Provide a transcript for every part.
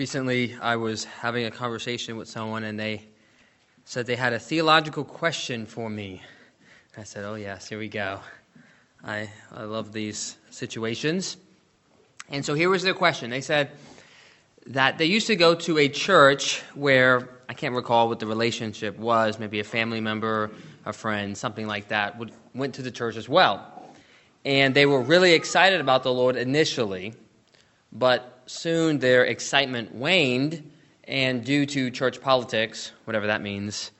Recently, I was having a conversation with someone, and they said they had a theological question for me. I said, Oh, yes, here we go. I, I love these situations. And so here was their question. They said that they used to go to a church where, I can't recall what the relationship was, maybe a family member, a friend, something like that, would, went to the church as well. And they were really excited about the Lord initially, but soon their excitement waned, and due to church politics, whatever that means,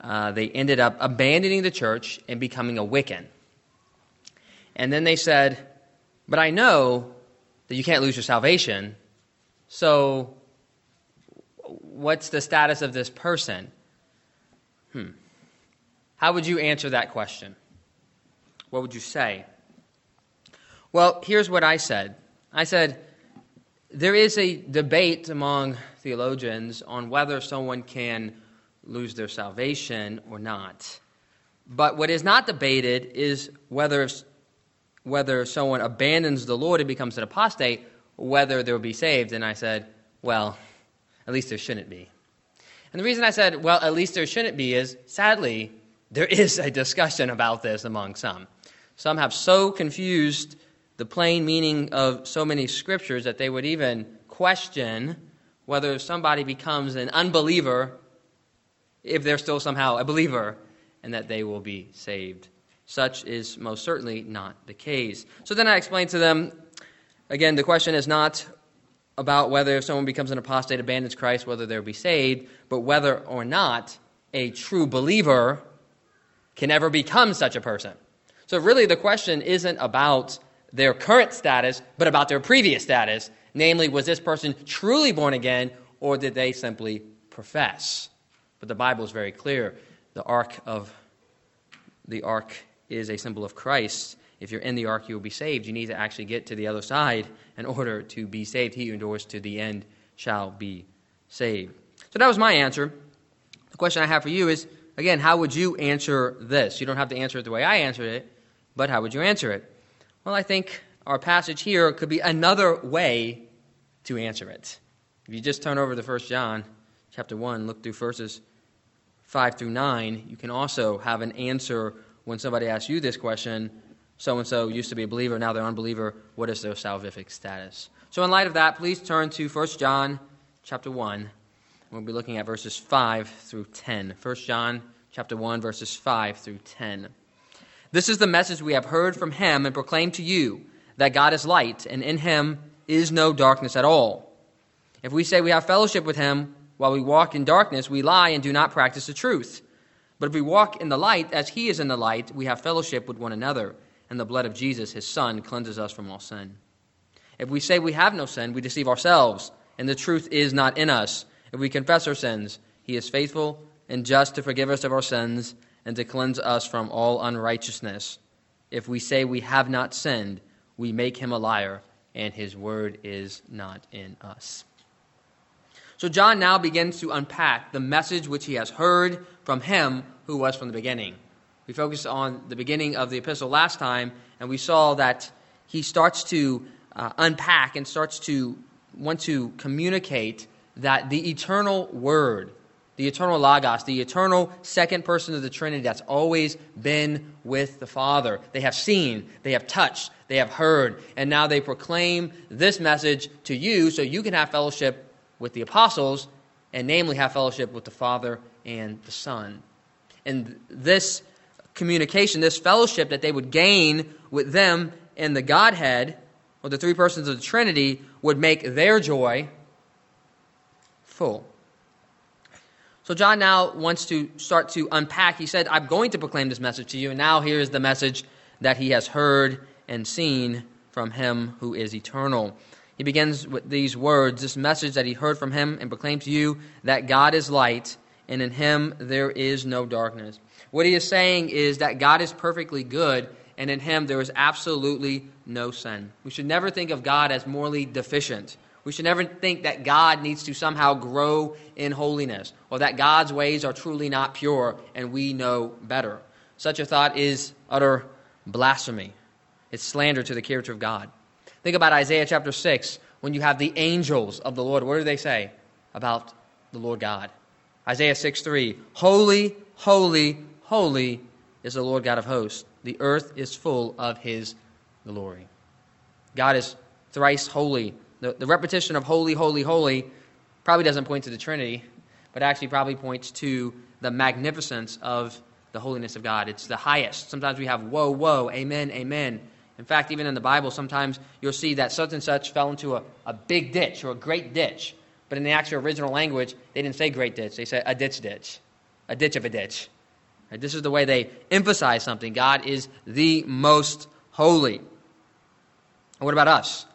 uh, they ended up abandoning the church and becoming a Wiccan. And then they said, But I know that you can't lose your salvation, so what's the status of this person? Hmm. How would you answer that question? What would you say? Well, here's what I said I said, there is a debate among theologians on whether someone can lose their salvation or not. But what is not debated is whether, whether someone abandons the Lord and becomes an apostate, whether they'll be saved. And I said, well, at least there shouldn't be. And the reason I said, well, at least there shouldn't be is, sadly, there is a discussion about this among some. Some have so confused the plain meaning of so many scriptures that they would even question whether somebody becomes an unbeliever if they're still somehow a believer and that they will be saved. Such is most certainly not the case. So then I explained to them again, the question is not about whether if someone becomes an apostate, abandons Christ, whether they'll be saved, but whether or not a true believer can ever become such a person. So really, the question isn't about their current status, but about their previous status. Namely, was this person truly born again, or did they simply profess? But the Bible is very clear. The ark of the ark is a symbol of Christ. If you're in the ark, you will be saved. You need to actually get to the other side in order to be saved. He who endures to the end shall be saved. So that was my answer. The question I have for you is again, how would you answer this? You don't have to answer it the way I answered it, but how would you answer it? Well, I think our passage here could be another way to answer it. If you just turn over to 1 John chapter 1, look through verses 5 through 9, you can also have an answer when somebody asks you this question so and so used to be a believer, now they're an unbeliever. What is their salvific status? So, in light of that, please turn to 1 John chapter 1. We'll be looking at verses 5 through 10. 1 John chapter 1, verses 5 through 10. This is the message we have heard from him and proclaimed to you that God is light, and in him is no darkness at all. If we say we have fellowship with him while we walk in darkness, we lie and do not practice the truth. But if we walk in the light as he is in the light, we have fellowship with one another, and the blood of Jesus, his Son, cleanses us from all sin. If we say we have no sin, we deceive ourselves, and the truth is not in us. If we confess our sins, he is faithful and just to forgive us of our sins and to cleanse us from all unrighteousness. If we say we have not sinned, we make him a liar, and his word is not in us. So John now begins to unpack the message which he has heard from him who was from the beginning. We focused on the beginning of the epistle last time, and we saw that he starts to uh, unpack and starts to want to communicate that the eternal word, the eternal Logos, the eternal second person of the Trinity that's always been with the Father. They have seen, they have touched, they have heard, and now they proclaim this message to you so you can have fellowship with the apostles, and namely have fellowship with the Father and the Son. And this communication, this fellowship that they would gain with them in the Godhead, or the three persons of the Trinity, would make their joy full. So John now wants to start to unpack. He said, I'm going to proclaim this message to you, and now here's the message that he has heard and seen from him who is eternal. He begins with these words this message that he heard from him and proclaimed to you that God is light, and in him there is no darkness. What he is saying is that God is perfectly good, and in him there is absolutely no sin. We should never think of God as morally deficient. We should never think that God needs to somehow grow in holiness or that God's ways are truly not pure and we know better. Such a thought is utter blasphemy. It's slander to the character of God. Think about Isaiah chapter 6, when you have the angels of the Lord, what do they say about the Lord God? Isaiah 6 3 Holy, holy, holy is the Lord God of hosts. The earth is full of his glory. God is thrice holy. The, the repetition of holy, holy, holy probably doesn't point to the Trinity, but actually probably points to the magnificence of the holiness of God. It's the highest. Sometimes we have whoa, whoa, amen, amen. In fact, even in the Bible, sometimes you'll see that such and such fell into a, a big ditch or a great ditch. But in the actual original language, they didn't say great ditch. They said a ditch ditch, a ditch of a ditch. Right? This is the way they emphasize something. God is the most holy. And what about us?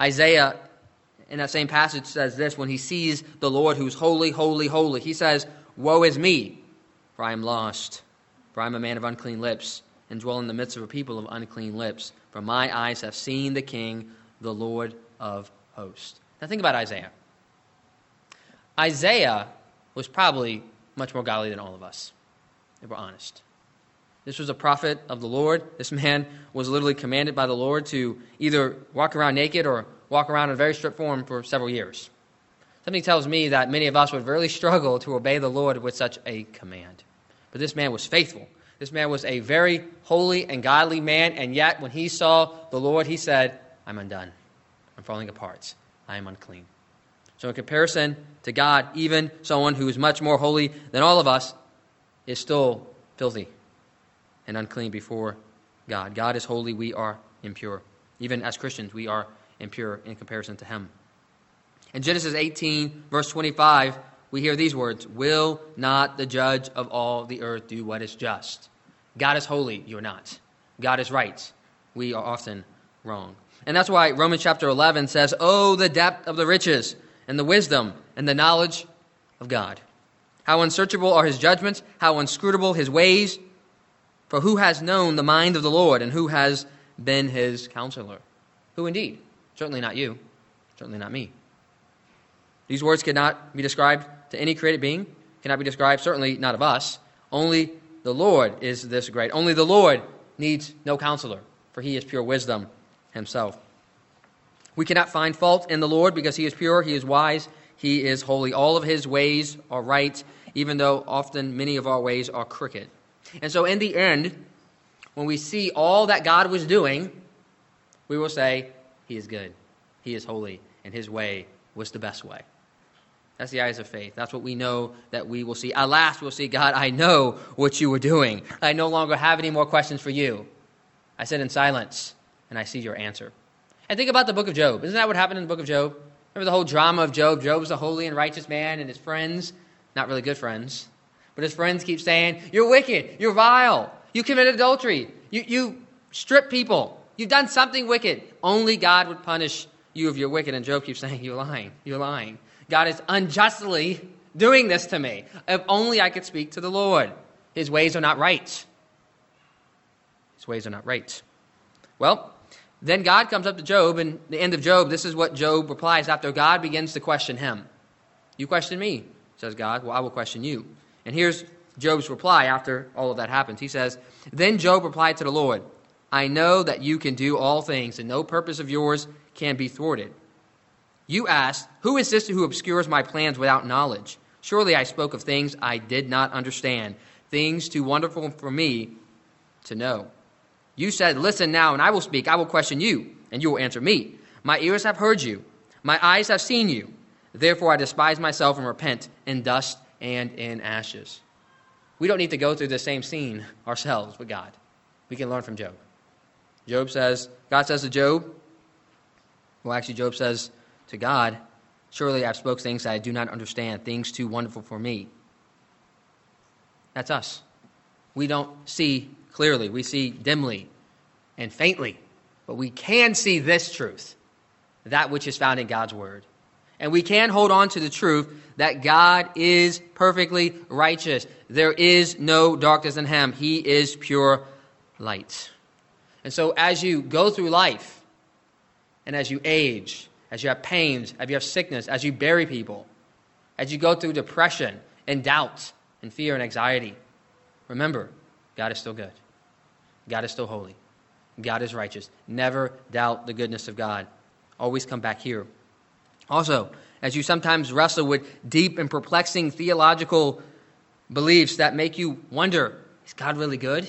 Isaiah, in that same passage, says this when he sees the Lord who's holy, holy, holy. He says, Woe is me, for I am lost, for I am a man of unclean lips, and dwell in the midst of a people of unclean lips. For my eyes have seen the King, the Lord of hosts. Now think about Isaiah. Isaiah was probably much more godly than all of us, if we're honest. This was a prophet of the Lord. This man was literally commanded by the Lord to either walk around naked or walk around in a very strict form for several years. Something tells me that many of us would really struggle to obey the Lord with such a command. But this man was faithful. This man was a very holy and godly man, and yet when he saw the Lord, he said, I'm undone. I'm falling apart. I am unclean. So, in comparison to God, even someone who is much more holy than all of us is still filthy and unclean before God. God is holy, we are impure. Even as Christians, we are impure in comparison to Him. In Genesis 18, verse 25, we hear these words Will not the judge of all the earth do what is just? God is holy, you are not. God is right, we are often wrong. And that's why Romans chapter 11 says, Oh, the depth of the riches and the wisdom and the knowledge of God. How unsearchable are his judgments, how inscrutable his ways. For who has known the mind of the Lord, and who has been his counselor? Who indeed? Certainly not you, certainly not me. These words cannot be described to any created being, cannot be described, certainly not of us. Only the Lord is this great. Only the Lord needs no counselor, for he is pure wisdom himself. We cannot find fault in the Lord because he is pure, he is wise, he is holy. All of his ways are right, even though often many of our ways are crooked. And so, in the end, when we see all that God was doing, we will say, He is good, He is holy, and His way was the best way. That's the eyes of faith. That's what we know that we will see. At last, we'll see, God, I know what you were doing. I no longer have any more questions for you. I sit in silence, and I see your answer. And think about the book of Job. Isn't that what happened in the book of Job? Remember the whole drama of Job? Job was a holy and righteous man, and his friends, not really good friends, but his friends keep saying, You're wicked. You're vile. You commit adultery. You, you strip people. You've done something wicked. Only God would punish you if you're wicked. And Job keeps saying, You're lying. You're lying. God is unjustly doing this to me. If only I could speak to the Lord. His ways are not right. His ways are not right. Well, then God comes up to Job, and the end of Job, this is what Job replies after God begins to question him. You question me, says God. Well, I will question you. And here's Job's reply after all of that happens. He says, Then Job replied to the Lord, I know that you can do all things, and no purpose of yours can be thwarted. You asked, Who is this who obscures my plans without knowledge? Surely I spoke of things I did not understand, things too wonderful for me to know. You said, Listen now, and I will speak. I will question you, and you will answer me. My ears have heard you, my eyes have seen you. Therefore I despise myself and repent in dust and in ashes. We don't need to go through the same scene ourselves with God. We can learn from Job. Job says, God says to Job, well, actually, Job says to God, Surely I've spoken things that I do not understand, things too wonderful for me. That's us. We don't see clearly, we see dimly and faintly, but we can see this truth, that which is found in God's Word. And we can hold on to the truth that God is perfectly righteous. There is no darkness in him. He is pure light. And so as you go through life, and as you age, as you have pains, as you have sickness, as you bury people, as you go through depression and doubt and fear and anxiety, remember, God is still good. God is still holy. God is righteous. Never doubt the goodness of God. always come back here. Also, as you sometimes wrestle with deep and perplexing theological beliefs that make you wonder is God really good?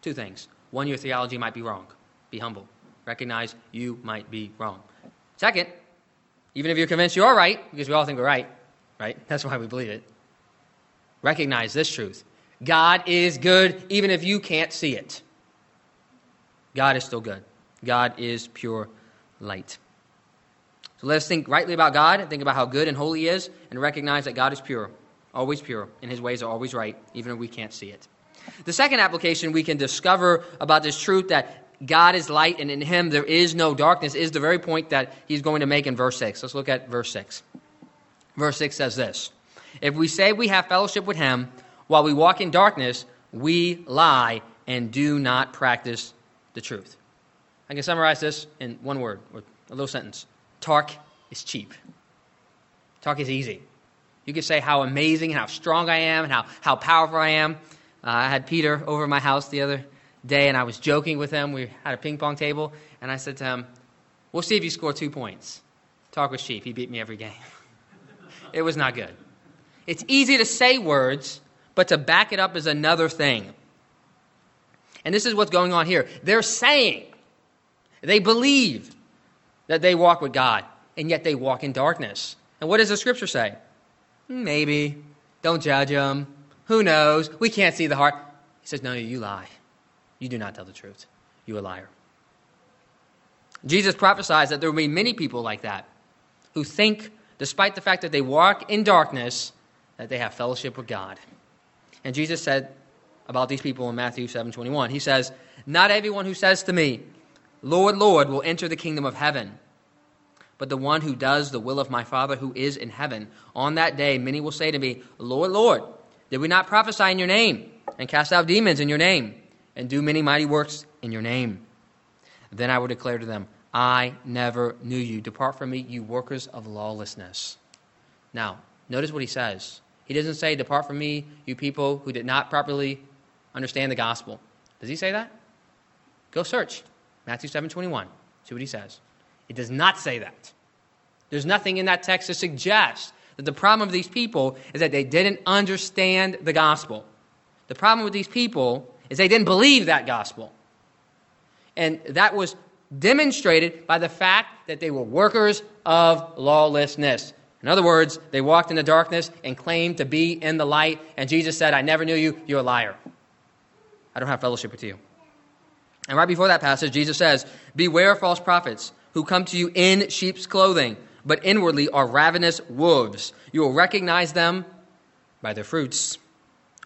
Two things. One, your theology might be wrong. Be humble. Recognize you might be wrong. Second, even if you're convinced you are right, because we all think we're right, right? That's why we believe it. Recognize this truth God is good even if you can't see it. God is still good. God is pure light. So let us think rightly about God, think about how good and holy He is, and recognize that God is pure, always pure, and His ways are always right, even if we can't see it. The second application we can discover about this truth that God is light and in Him there is no darkness is the very point that He's going to make in verse 6. Let's look at verse 6. Verse 6 says this If we say we have fellowship with Him while we walk in darkness, we lie and do not practice the truth. I can summarize this in one word or a little sentence Talk is cheap. Talk is easy. You can say how amazing and how strong I am and how, how powerful I am. Uh, I had Peter over my house the other day, and I was joking with him. We had a ping pong table, and I said to him, We'll see if you score two points. Talk was cheap. He beat me every game. it was not good. It's easy to say words, but to back it up is another thing. And this is what's going on here. They're saying, they believe that they walk with God, and yet they walk in darkness. And what does the scripture say? Maybe. Don't judge them. Who knows? We can't see the heart. He says, No, you lie. You do not tell the truth. You a liar. Jesus prophesies that there will be many people like that who think, despite the fact that they walk in darkness, that they have fellowship with God. And Jesus said about these people in Matthew 7:21. He says, "Not everyone who says to me, Lord, Lord, will enter the kingdom of heaven, but the one who does the will of my Father who is in heaven. On that day, many will say to me, Lord, Lord, did we not prophesy in your name and cast out demons in your name and do many mighty works in your name? Then I will declare to them, I never knew you. Depart from me, you workers of lawlessness. Now, notice what he says. He doesn't say, Depart from me, you people who did not properly understand the gospel. Does he say that? Go search. Matthew 7 21. See what he says. It does not say that. There's nothing in that text to suggest that the problem of these people is that they didn't understand the gospel. The problem with these people is they didn't believe that gospel. And that was demonstrated by the fact that they were workers of lawlessness. In other words, they walked in the darkness and claimed to be in the light, and Jesus said, I never knew you, you're a liar. I don't have fellowship with you. And right before that passage, Jesus says, Beware of false prophets who come to you in sheep's clothing, but inwardly are ravenous wolves. You will recognize them by their fruits.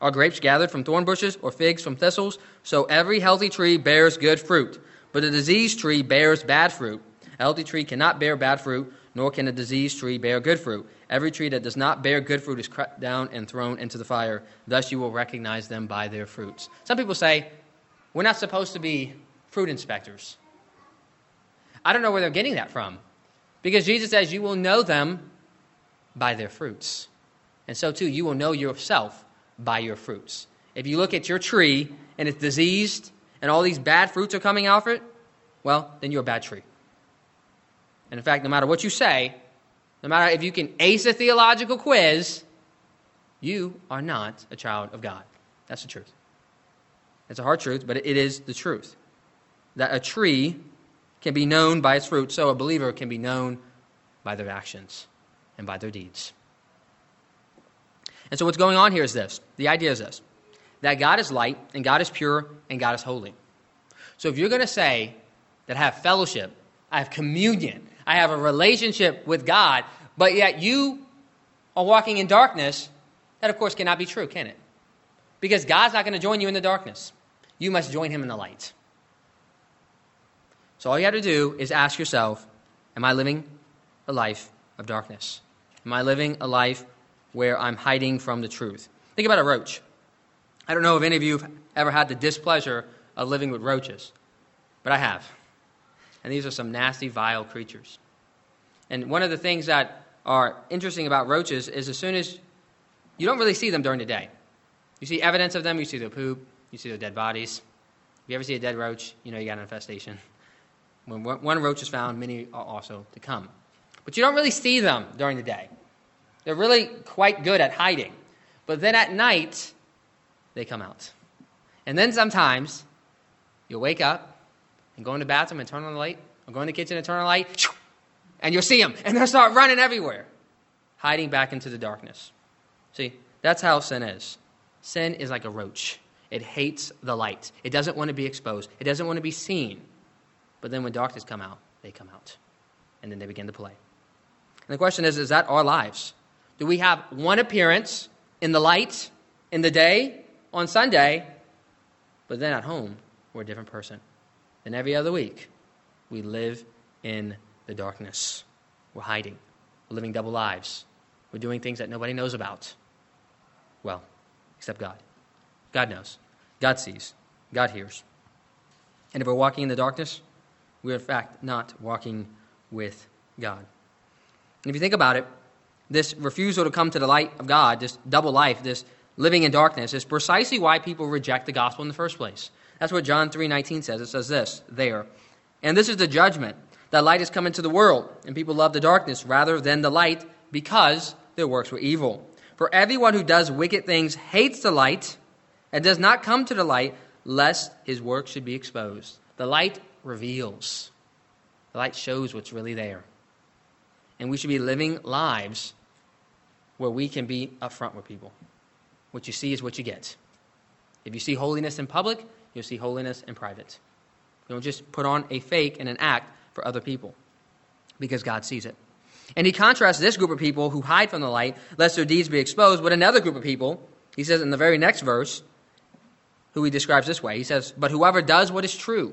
Are grapes gathered from thorn bushes or figs from thistles? So every healthy tree bears good fruit, but a diseased tree bears bad fruit. A healthy tree cannot bear bad fruit, nor can a diseased tree bear good fruit. Every tree that does not bear good fruit is cut down and thrown into the fire. Thus you will recognize them by their fruits. Some people say, we're not supposed to be fruit inspectors. I don't know where they're getting that from. Because Jesus says, You will know them by their fruits. And so, too, you will know yourself by your fruits. If you look at your tree and it's diseased and all these bad fruits are coming out of it, well, then you're a bad tree. And in fact, no matter what you say, no matter if you can ace a theological quiz, you are not a child of God. That's the truth. It's a hard truth, but it is the truth. That a tree can be known by its fruit, so a believer can be known by their actions and by their deeds. And so, what's going on here is this the idea is this that God is light, and God is pure, and God is holy. So, if you're going to say that I have fellowship, I have communion, I have a relationship with God, but yet you are walking in darkness, that of course cannot be true, can it? Because God's not going to join you in the darkness. You must join him in the light. So all you have to do is ask yourself Am I living a life of darkness? Am I living a life where I'm hiding from the truth? Think about a roach. I don't know if any of you have ever had the displeasure of living with roaches, but I have. And these are some nasty, vile creatures. And one of the things that are interesting about roaches is as soon as you don't really see them during the day, you see evidence of them, you see their poop, you see the dead bodies. If you ever see a dead roach, you know you got an infestation. When one roach is found, many are also to come. But you don't really see them during the day. They're really quite good at hiding. But then at night, they come out. And then sometimes you'll wake up and go in the bathroom and turn on the light, or go in the kitchen and turn on the light, and you'll see them, and they'll start running everywhere, hiding back into the darkness. See, that's how sin is. Sin is like a roach. It hates the light. It doesn't want to be exposed. It doesn't want to be seen. But then when darkness come out, they come out. And then they begin to play. And the question is, is that our lives? Do we have one appearance in the light in the day on Sunday, but then at home we're a different person? Then every other week we live in the darkness. We're hiding. We're living double lives. We're doing things that nobody knows about. Well, except God. God knows. God sees. God hears. And if we're walking in the darkness, we're in fact not walking with God. And if you think about it, this refusal to come to the light of God, this double life, this living in darkness, is precisely why people reject the gospel in the first place. That's what John 3:19 says. It says this there. And this is the judgment that light has come into the world, and people love the darkness rather than the light because their works were evil. For everyone who does wicked things hates the light and does not come to the light, lest his work should be exposed. The light reveals, the light shows what's really there. And we should be living lives where we can be upfront with people. What you see is what you get. If you see holiness in public, you'll see holiness in private. You don't just put on a fake and an act for other people because God sees it. And he contrasts this group of people who hide from the light, lest their deeds be exposed, with another group of people. He says in the very next verse, who he describes this way. He says, But whoever does what is true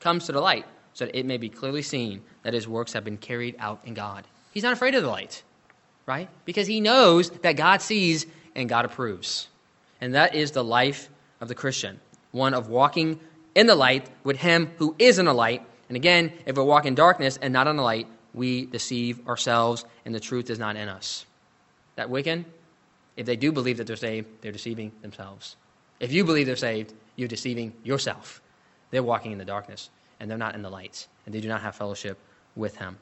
comes to the light, so that it may be clearly seen that his works have been carried out in God. He's not afraid of the light, right? Because he knows that God sees and God approves. And that is the life of the Christian one of walking in the light with him who is in the light. And again, if we walk in darkness and not in the light, we deceive ourselves and the truth is not in us. That wicked, if they do believe that they're saved, they're deceiving themselves. If you believe they're saved, you're deceiving yourself. They're walking in the darkness and they're not in the light, and they do not have fellowship with him.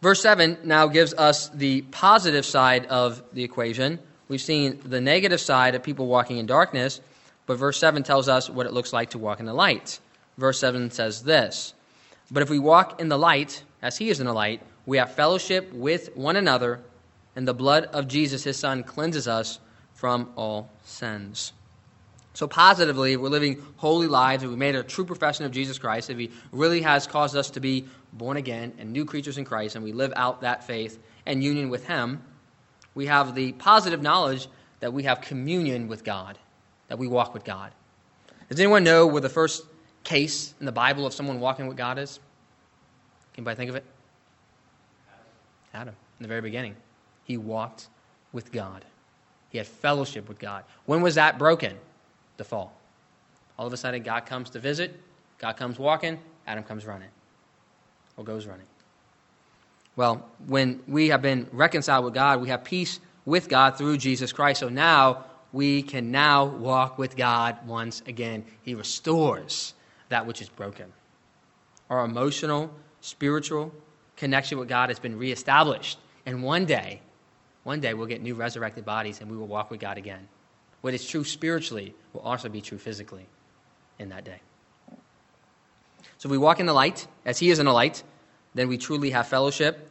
Verse 7 now gives us the positive side of the equation. We've seen the negative side of people walking in darkness, but verse 7 tells us what it looks like to walk in the light. Verse 7 says this But if we walk in the light, as he is in the light, we have fellowship with one another, and the blood of Jesus, his son, cleanses us from all sins. So, positively, we're living holy lives, if we made a true profession of Jesus Christ, if He really has caused us to be born again and new creatures in Christ, and we live out that faith and union with Him, we have the positive knowledge that we have communion with God, that we walk with God. Does anyone know where the first case in the Bible of someone walking with God is? Anybody think of it? Adam, in the very beginning. He walked with God. He had fellowship with God. When was that broken? the fall. All of a sudden, God comes to visit, God comes walking, Adam comes running, or goes running. Well, when we have been reconciled with God, we have peace with God through Jesus Christ. So now we can now walk with God once again. He restores that which is broken. Our emotional, spiritual connection with God has been reestablished. And one day, one day we'll get new resurrected bodies and we will walk with God again. What is true spiritually will also be true physically in that day. So if we walk in the light, as He is in the light, then we truly have fellowship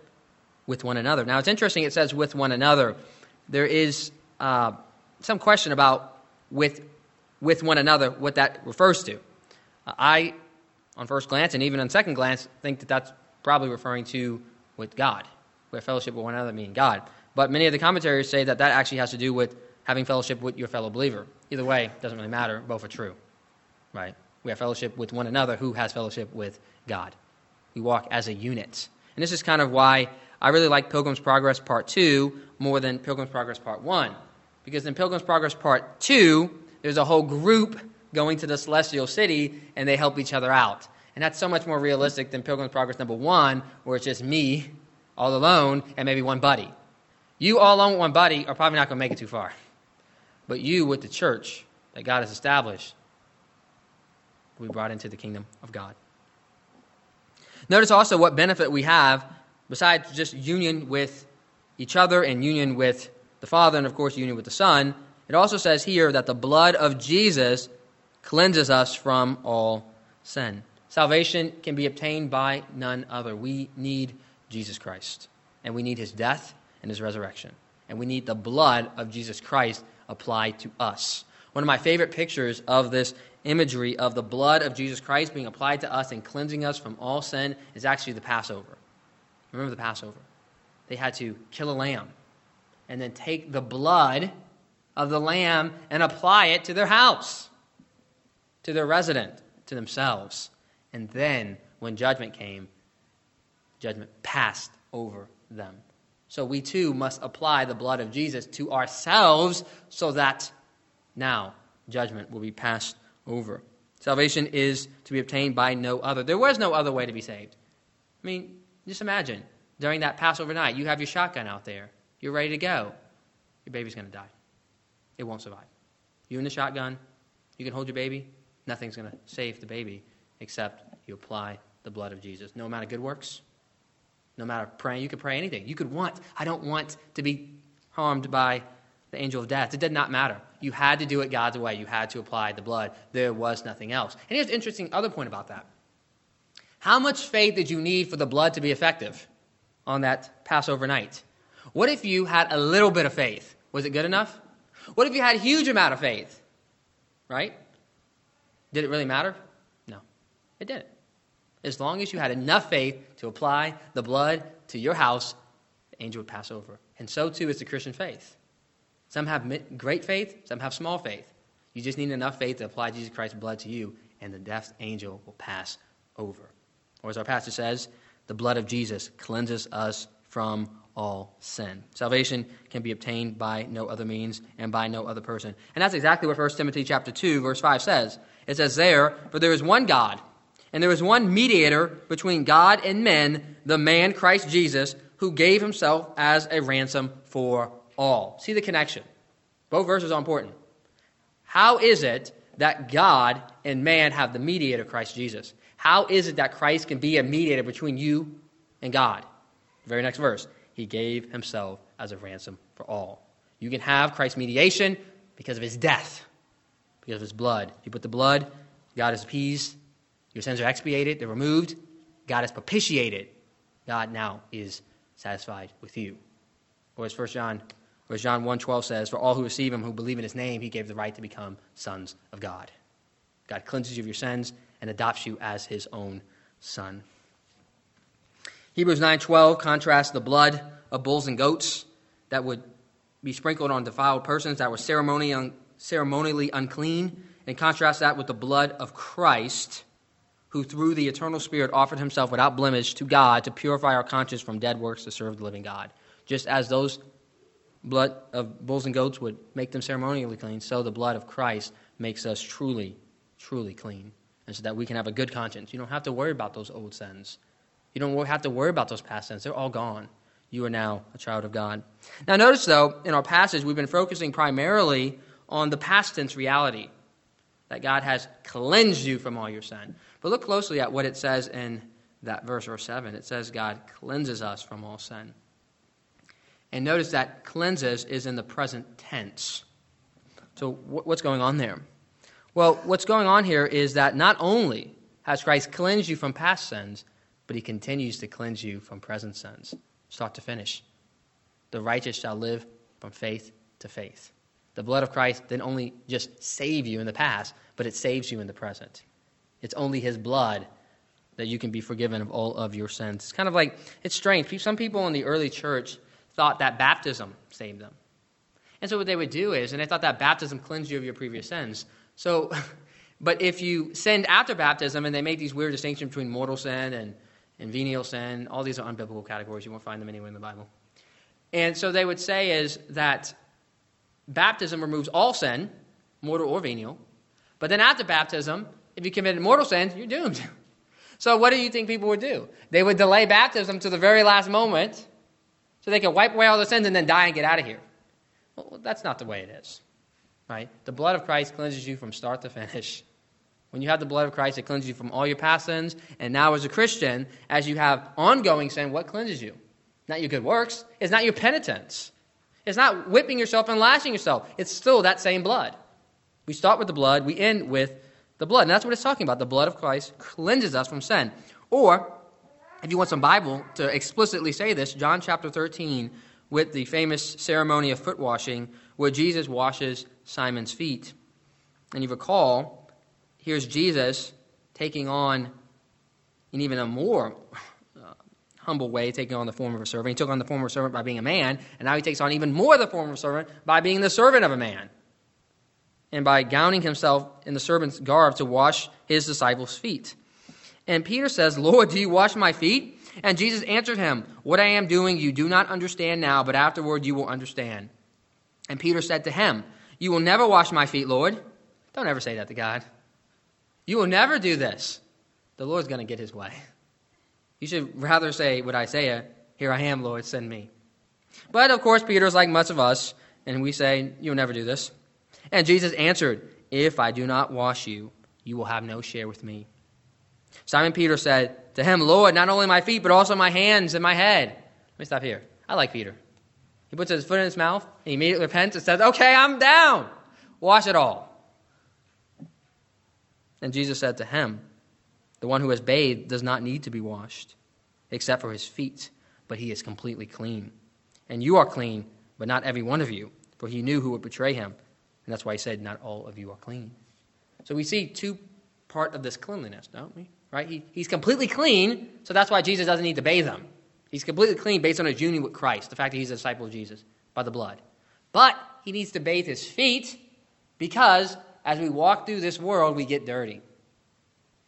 with one another. Now it's interesting, it says with one another. There is uh, some question about with, with one another, what that refers to. Uh, I, on first glance, and even on second glance, think that that's probably referring to with God. We have fellowship with one another, meaning God. But many of the commentaries say that that actually has to do with having fellowship with your fellow believer. Either way, it doesn't really matter. Both are true. Right? We have fellowship with one another who has fellowship with God. We walk as a unit. And this is kind of why I really like Pilgrim's Progress Part 2 more than Pilgrim's Progress Part 1. Because in Pilgrim's Progress Part 2, there's a whole group going to the celestial city and they help each other out. And that's so much more realistic than Pilgrim's Progress number 1, where it's just me all alone and maybe one buddy. You all with one body are probably not going to make it too far but you with the church that God has established will be brought into the kingdom of God. Notice also what benefit we have besides just union with each other and union with the Father and, of course, union with the Son. It also says here that the blood of Jesus cleanses us from all sin. Salvation can be obtained by none other. We need Jesus Christ, and we need his death and his resurrection. And we need the blood of Jesus Christ applied to us. One of my favorite pictures of this imagery of the blood of Jesus Christ being applied to us and cleansing us from all sin is actually the Passover. Remember the Passover? They had to kill a lamb and then take the blood of the lamb and apply it to their house, to their resident, to themselves. And then, when judgment came, judgment passed over them. So we too must apply the blood of Jesus to ourselves so that now judgment will be passed over. Salvation is to be obtained by no other. There was no other way to be saved. I mean, just imagine during that Passover night, you have your shotgun out there, you're ready to go. Your baby's going to die. It won't survive. You and the shotgun, you can hold your baby, nothing's going to save the baby except you apply the blood of Jesus. No amount of good works, no matter praying, you could pray anything. You could want, I don't want to be harmed by the angel of death. It did not matter. You had to do it God's way. You had to apply the blood. There was nothing else. And here's an interesting other point about that. How much faith did you need for the blood to be effective on that Passover night? What if you had a little bit of faith? Was it good enough? What if you had a huge amount of faith? Right? Did it really matter? No, it didn't. As long as you had enough faith to apply the blood to your house, the angel would pass over. And so too is the Christian faith. Some have great faith, some have small faith. You just need enough faith to apply Jesus Christ's blood to you, and the death angel will pass over. Or as our pastor says, the blood of Jesus cleanses us from all sin. Salvation can be obtained by no other means and by no other person. And that's exactly what 1 Timothy chapter 2 verse 5 says. It says there, "For there is one God, and there was one mediator between God and men, the man Christ Jesus, who gave himself as a ransom for all." See the connection. Both verses are important. How is it that God and man have the mediator Christ Jesus? How is it that Christ can be a mediator between you and God? The Very next verse he gave himself as a ransom for all. You can have Christ's mediation because of his death, because of his blood. You put the blood, God is appeased, your sins are expiated, they're removed, God is propitiated. God now is satisfied with you. Or as 1 John, or as John 1.12 says, For all who receive him, who believe in his name, he gave the right to become sons of God. God cleanses you of your sins and adopts you as his own son. Hebrews 9:12 contrasts the blood of bulls and goats that would be sprinkled on defiled persons that were ceremonially unclean and contrasts that with the blood of Christ who through the eternal spirit offered himself without blemish to God to purify our conscience from dead works to serve the living God. Just as those blood of bulls and goats would make them ceremonially clean, so the blood of Christ makes us truly, truly clean. And so that we can have a good conscience. You don't have to worry about those old sins. You don't have to worry about those past sins, they're all gone. You are now a child of God. Now, notice though, in our passage, we've been focusing primarily on the past tense reality that God has cleansed you from all your sin. But look closely at what it says in that verse, verse 7. It says God cleanses us from all sin. And notice that cleanses is in the present tense. So, what's going on there? Well, what's going on here is that not only has Christ cleansed you from past sins, but he continues to cleanse you from present sins, start to finish. The righteous shall live from faith to faith. The blood of Christ didn't only just save you in the past, but it saves you in the present. It's only his blood that you can be forgiven of all of your sins. It's kind of like, it's strange. Some people in the early church thought that baptism saved them. And so what they would do is, and they thought that baptism cleansed you of your previous sins. So, but if you sinned after baptism, and they make these weird distinctions between mortal sin and and venial sin. All these are unbiblical categories. You won't find them anywhere in the Bible. And so they would say is that baptism removes all sin, mortal or venial. But then after baptism, if you committed mortal sins, you're doomed. so what do you think people would do? They would delay baptism to the very last moment so they could wipe away all their sins and then die and get out of here. Well, that's not the way it is. Right? The blood of Christ cleanses you from start to finish. When you have the blood of Christ, it cleanses you from all your past sins. And now, as a Christian, as you have ongoing sin, what cleanses you? Not your good works. It's not your penitence. It's not whipping yourself and lashing yourself. It's still that same blood. We start with the blood, we end with the blood. And that's what it's talking about. The blood of Christ cleanses us from sin. Or, if you want some Bible to explicitly say this, John chapter 13, with the famous ceremony of foot washing, where Jesus washes Simon's feet. And you recall, here's Jesus taking on, in even a more uh, humble way, taking on the form of a servant. He took on the form of a servant by being a man, and now he takes on even more the form of a servant by being the servant of a man. And by gowning himself in the servant's garb to wash his disciples' feet. And Peter says, Lord, do you wash my feet? And Jesus answered him, What I am doing you do not understand now, but afterward you will understand. And Peter said to him, You will never wash my feet, Lord. Don't ever say that to God. You will never do this. The Lord's going to get his way. You should rather say with Isaiah, Here I am, Lord, send me. But of course, Peter's like much of us, and we say, You'll never do this. And Jesus answered, If I do not wash you, you will have no share with me. Simon Peter said to him, Lord, not only my feet, but also my hands and my head. Let me stop here. I like Peter. He puts his foot in his mouth, and he immediately repents and says, Okay, I'm down. Wash it all. And Jesus said to him, The one who has bathed does not need to be washed, except for his feet, but he is completely clean. And you are clean, but not every one of you, for he knew who would betray him. And that's why he said, Not all of you are clean. So we see two part of this cleanliness, don't we? Right? He, he's completely clean, so that's why Jesus doesn't need to bathe him. He's completely clean based on his union with Christ, the fact that he's a disciple of Jesus by the blood. But he needs to bathe his feet because as we walk through this world, we get dirty.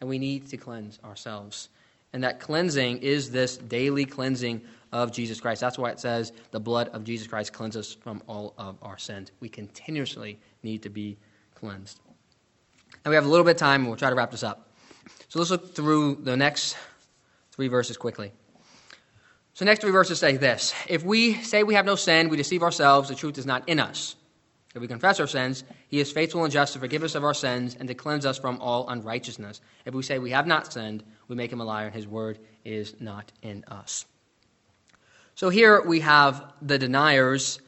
And we need to cleanse ourselves. And that cleansing is this daily cleansing of Jesus Christ. That's why it says the blood of Jesus Christ cleanses us from all of our sins. We continuously need to be cleansed. And we have a little bit of time, and we'll try to wrap this up. So let's look through the next three verses quickly. So, next three verses say this If we say we have no sin, we deceive ourselves, the truth is not in us. If we confess our sins, he is faithful and just to forgive us of our sins and to cleanse us from all unrighteousness. If we say we have not sinned, we make him a liar, and his word is not in us. So here we have the deniers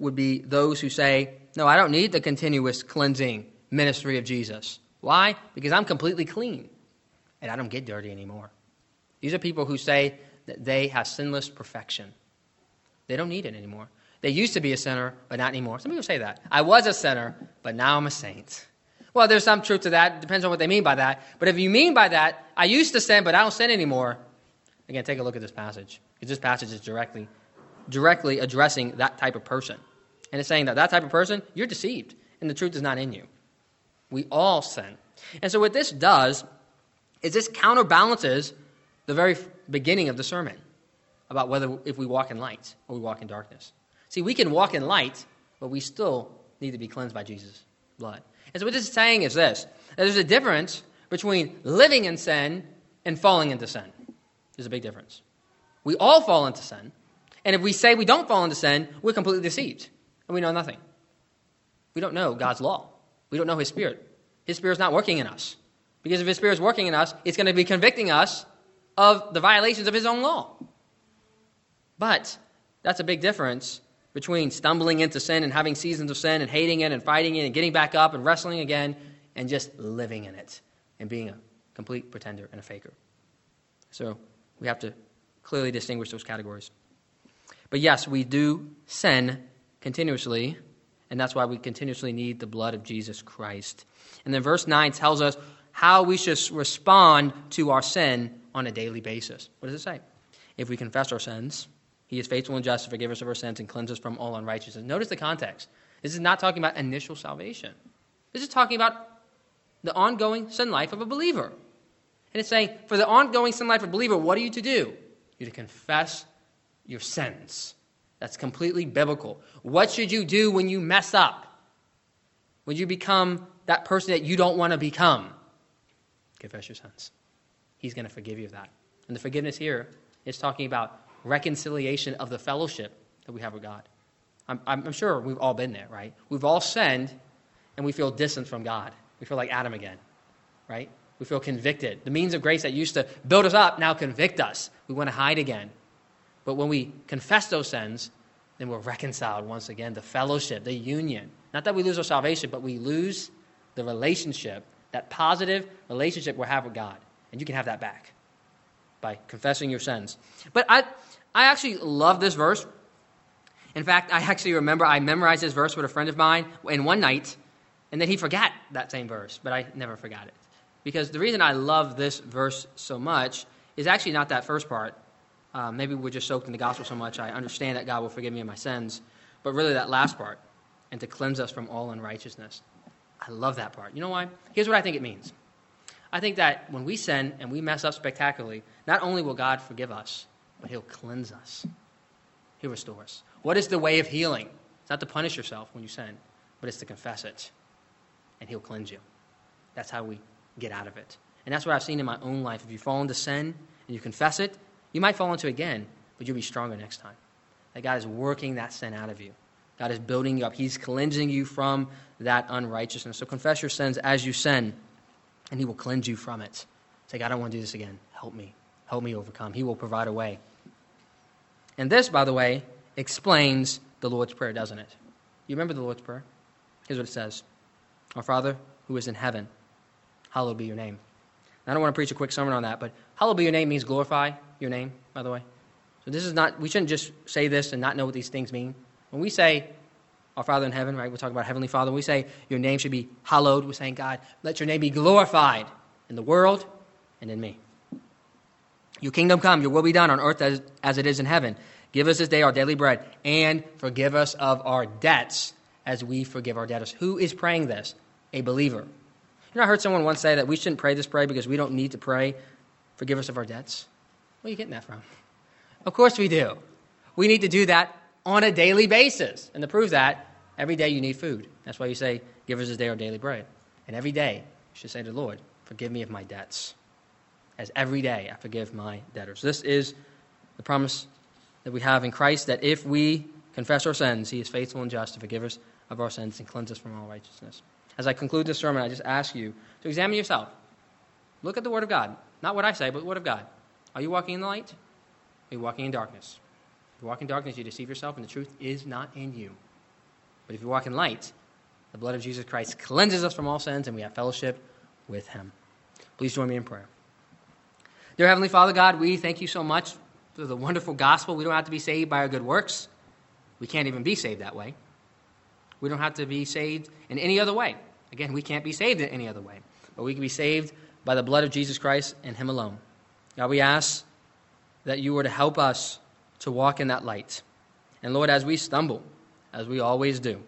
would be those who say, No, I don't need the continuous cleansing ministry of Jesus. Why? Because I'm completely clean and I don't get dirty anymore. These are people who say that they have sinless perfection. They don't need it anymore. They used to be a sinner, but not anymore. Some people say that. I was a sinner, but now I'm a saint. Well, there's some truth to that. It depends on what they mean by that. But if you mean by that, I used to sin, but I don't sin anymore, again, take a look at this passage. Because this passage is directly, directly addressing that type of person. And it's saying that that type of person, you're deceived, and the truth is not in you. We all sin. And so what this does is this counterbalances the very beginning of the sermon about whether if we walk in light or we walk in darkness. See, we can walk in light, but we still need to be cleansed by Jesus' blood. And so what this is saying is this there's a difference between living in sin and falling into sin. There's a big difference. We all fall into sin. And if we say we don't fall into sin, we're completely deceived. And we know nothing. We don't know God's law. We don't know His Spirit. His Spirit's not working in us. Because if His Spirit's working in us, it's going to be convicting us of the violations of His own law. But that's a big difference between stumbling into sin and having seasons of sin and hating it and fighting it and getting back up and wrestling again and just living in it and being a complete pretender and a faker. So we have to clearly distinguish those categories. But yes, we do sin continuously, and that's why we continuously need the blood of Jesus Christ. And then verse 9 tells us how we should respond to our sin on a daily basis. What does it say? If we confess our sins, he is faithful and just to forgive us of our sins and cleanse us from all unrighteousness. Notice the context. This is not talking about initial salvation. This is talking about the ongoing sin life of a believer. And it's saying, for the ongoing sin life of a believer, what are you to do? You're to confess your sins. That's completely biblical. What should you do when you mess up? When you become that person that you don't want to become? Confess your sins. He's going to forgive you of that. And the forgiveness here is talking about reconciliation of the fellowship that we have with God. I'm, I'm sure we've all been there, right? We've all sinned and we feel distant from God. We feel like Adam again. right? We feel convicted. The means of grace that used to build us up now convict us. We want to hide again. But when we confess those sins, then we're reconciled once again. The fellowship, the union. Not that we lose our salvation, but we lose the relationship, that positive relationship we have with God. And you can have that back by confessing your sins. But I, I actually love this verse. In fact, I actually remember I memorized this verse with a friend of mine in one night, and then he forgot that same verse, but I never forgot it. Because the reason I love this verse so much is actually not that first part. Uh, maybe we're just soaked in the gospel so much I understand that God will forgive me of my sins, but really that last part, and to cleanse us from all unrighteousness. I love that part. You know why? Here's what I think it means. I think that when we sin and we mess up spectacularly, not only will God forgive us, but He'll cleanse us. He'll restore us. What is the way of healing? It's not to punish yourself when you sin, but it's to confess it, and He'll cleanse you. That's how we get out of it. And that's what I've seen in my own life. If you fall into sin and you confess it, you might fall into it again, but you'll be stronger next time. That God is working that sin out of you. God is building you up. He's cleansing you from that unrighteousness. So confess your sins as you sin, and He will cleanse you from it. Say, God, I don't want to do this again. Help me. Help me overcome. He will provide a way. And this, by the way, explains the Lord's Prayer, doesn't it? You remember the Lord's Prayer? Here's what it says Our Father who is in heaven, hallowed be your name. I don't want to preach a quick sermon on that, but hallowed be your name means glorify your name, by the way. So this is not, we shouldn't just say this and not know what these things mean. When we say, our Father in heaven, right, we're talking about Heavenly Father, we say your name should be hallowed, we're saying, God, let your name be glorified in the world and in me. Your kingdom come, your will be done on earth as, as it is in heaven. Give us this day our daily bread, and forgive us of our debts as we forgive our debtors. Who is praying this? A believer. You know, I heard someone once say that we shouldn't pray this prayer because we don't need to pray, forgive us of our debts. Where are you getting that from? Of course we do. We need to do that on a daily basis. And to prove that, every day you need food. That's why you say, Give us this day our daily bread. And every day you should say to the Lord, Forgive me of my debts. As every day I forgive my debtors. This is the promise that we have in Christ that if we confess our sins, he is faithful and just to forgive us of our sins and cleanse us from all righteousness. As I conclude this sermon, I just ask you to examine yourself. Look at the Word of God. Not what I say, but the Word of God. Are you walking in the light? Are you walking in darkness? If you walk in darkness, you deceive yourself, and the truth is not in you. But if you walk in light, the blood of Jesus Christ cleanses us from all sins, and we have fellowship with Him. Please join me in prayer. Dear Heavenly Father God, we thank you so much for the wonderful gospel. We don't have to be saved by our good works. We can't even be saved that way. We don't have to be saved in any other way. Again, we can't be saved in any other way. But we can be saved by the blood of Jesus Christ and Him alone. God, we ask that you were to help us to walk in that light. And Lord, as we stumble, as we always do,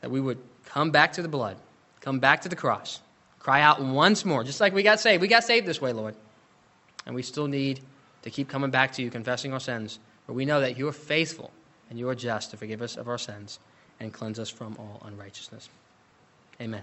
that we would come back to the blood, come back to the cross, cry out once more, just like we got saved. We got saved this way, Lord. And we still need to keep coming back to you, confessing our sins, but we know that you are faithful and you are just to forgive us of our sins and cleanse us from all unrighteousness. Amen.